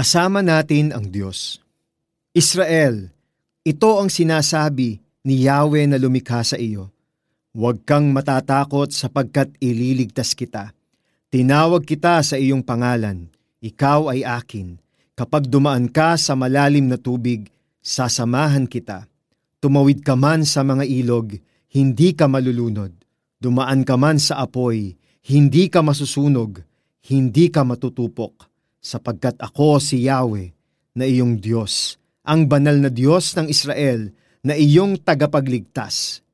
Kasama natin ang Diyos. Israel, ito ang sinasabi ni Yahweh na lumikha sa iyo. Huwag kang matatakot sapagkat ililigtas kita. Tinawag kita sa iyong pangalan. Ikaw ay akin. Kapag dumaan ka sa malalim na tubig, sasamahan kita. Tumawid ka man sa mga ilog, hindi ka malulunod. Dumaan ka man sa apoy, hindi ka masusunog, hindi ka matutupok sapagkat ako si Yahweh na iyong Diyos, ang banal na Diyos ng Israel na iyong tagapagligtas.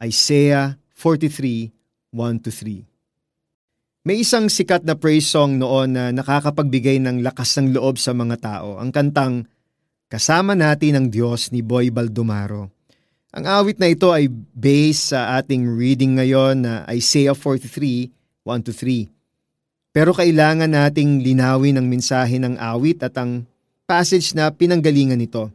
Isaiah 43, 1-3 May isang sikat na praise song noon na nakakapagbigay ng lakas ng loob sa mga tao. Ang kantang Kasama natin ang Diyos ni Boy Baldomaro. Ang awit na ito ay based sa ating reading ngayon na Isaiah 43, 1-3. Pero kailangan nating linawin ang mensahe ng awit at ang passage na pinanggalingan nito.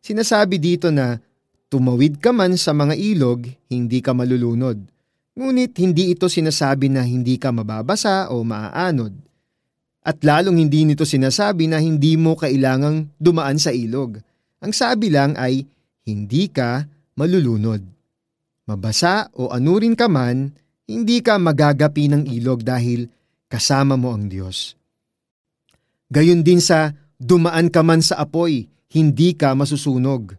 Sinasabi dito na, tumawid ka man sa mga ilog, hindi ka malulunod. Ngunit hindi ito sinasabi na hindi ka mababasa o maaanod. At lalong hindi nito sinasabi na hindi mo kailangang dumaan sa ilog. Ang sabi lang ay, hindi ka malulunod. Mabasa o anurin ka man, hindi ka magagapi ng ilog dahil kasama mo ang Diyos. Gayon din sa dumaan ka man sa apoy, hindi ka masusunog.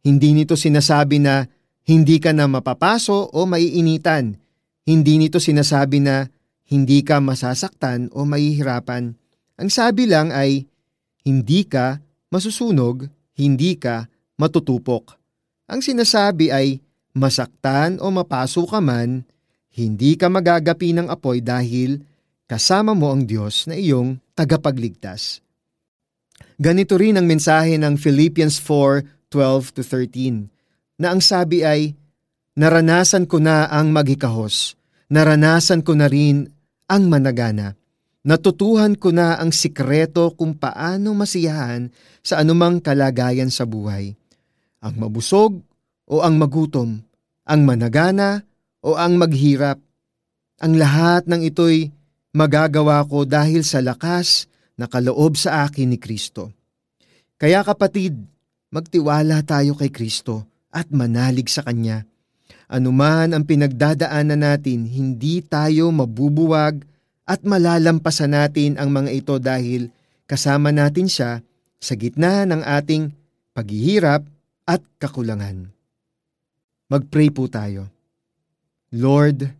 Hindi nito sinasabi na hindi ka na mapapaso o maiinitan. Hindi nito sinasabi na hindi ka masasaktan o mahihirapan. Ang sabi lang ay hindi ka masusunog, hindi ka matutupok. Ang sinasabi ay masaktan o mapaso ka man, hindi ka magagapi ng apoy dahil kasama mo ang Diyos na iyong tagapagligtas. Ganito rin ang mensahe ng Philippians 4:12-13 na ang sabi ay, Naranasan ko na ang maghikahos, naranasan ko na rin ang managana. Natutuhan ko na ang sikreto kung paano masiyahan sa anumang kalagayan sa buhay. Ang mabusog o ang magutom, ang managana o ang maghirap. Ang lahat ng ito'y magagawa ko dahil sa lakas na kaloob sa akin ni Kristo. Kaya kapatid, magtiwala tayo kay Kristo at manalig sa Kanya. Anuman ang pinagdadaanan natin, hindi tayo mabubuwag at malalampasan natin ang mga ito dahil kasama natin siya sa gitna ng ating paghihirap at kakulangan. Magpray po tayo. Lord,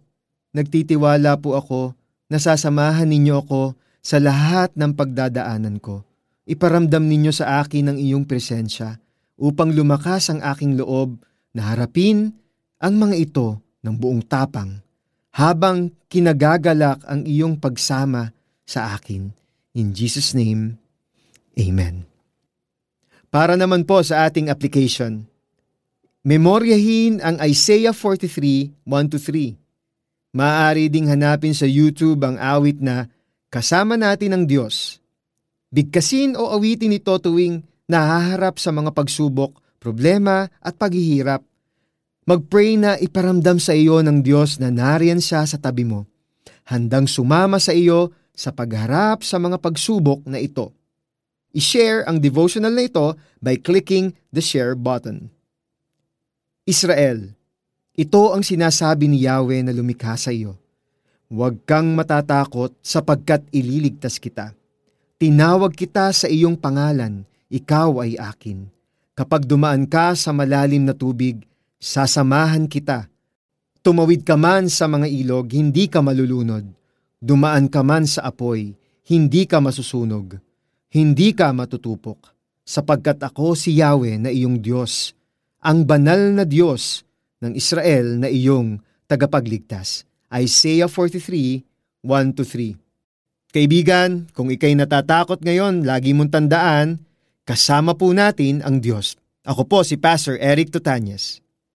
nagtitiwala po ako Nasasamahan ninyo ako sa lahat ng pagdadaanan ko. Iparamdam ninyo sa akin ang iyong presensya upang lumakas ang aking loob na harapin ang mga ito ng buong tapang habang kinagagalak ang iyong pagsama sa akin. In Jesus' name, Amen. Para naman po sa ating application, memoryahin ang Isaiah 43, 1-3 Maaari ding hanapin sa YouTube ang awit na Kasama natin ang Diyos. Bigkasin o awitin ito tuwing nahaharap sa mga pagsubok, problema at paghihirap. Magpray na iparamdam sa iyo ng Diyos na nariyan siya sa tabi mo. Handang sumama sa iyo sa pagharap sa mga pagsubok na ito. I-share ang devotional na ito by clicking the share button. Israel, ito ang sinasabi ni Yahweh na lumikha sa iyo. Huwag kang matatakot sapagkat ililigtas kita. Tinawag kita sa iyong pangalan, ikaw ay akin. Kapag dumaan ka sa malalim na tubig, sasamahan kita. Tumawid ka man sa mga ilog, hindi ka malulunod. Dumaan ka man sa apoy, hindi ka masusunog. Hindi ka matutupok, sapagkat ako si Yahweh na iyong Diyos, ang banal na Diyos ng Israel na iyong tagapagligtas. Isaiah 43, 1-3 Kaibigan, kung ikay natatakot ngayon, lagi mong tandaan, kasama po natin ang Diyos. Ako po si Pastor Eric Tutanyas.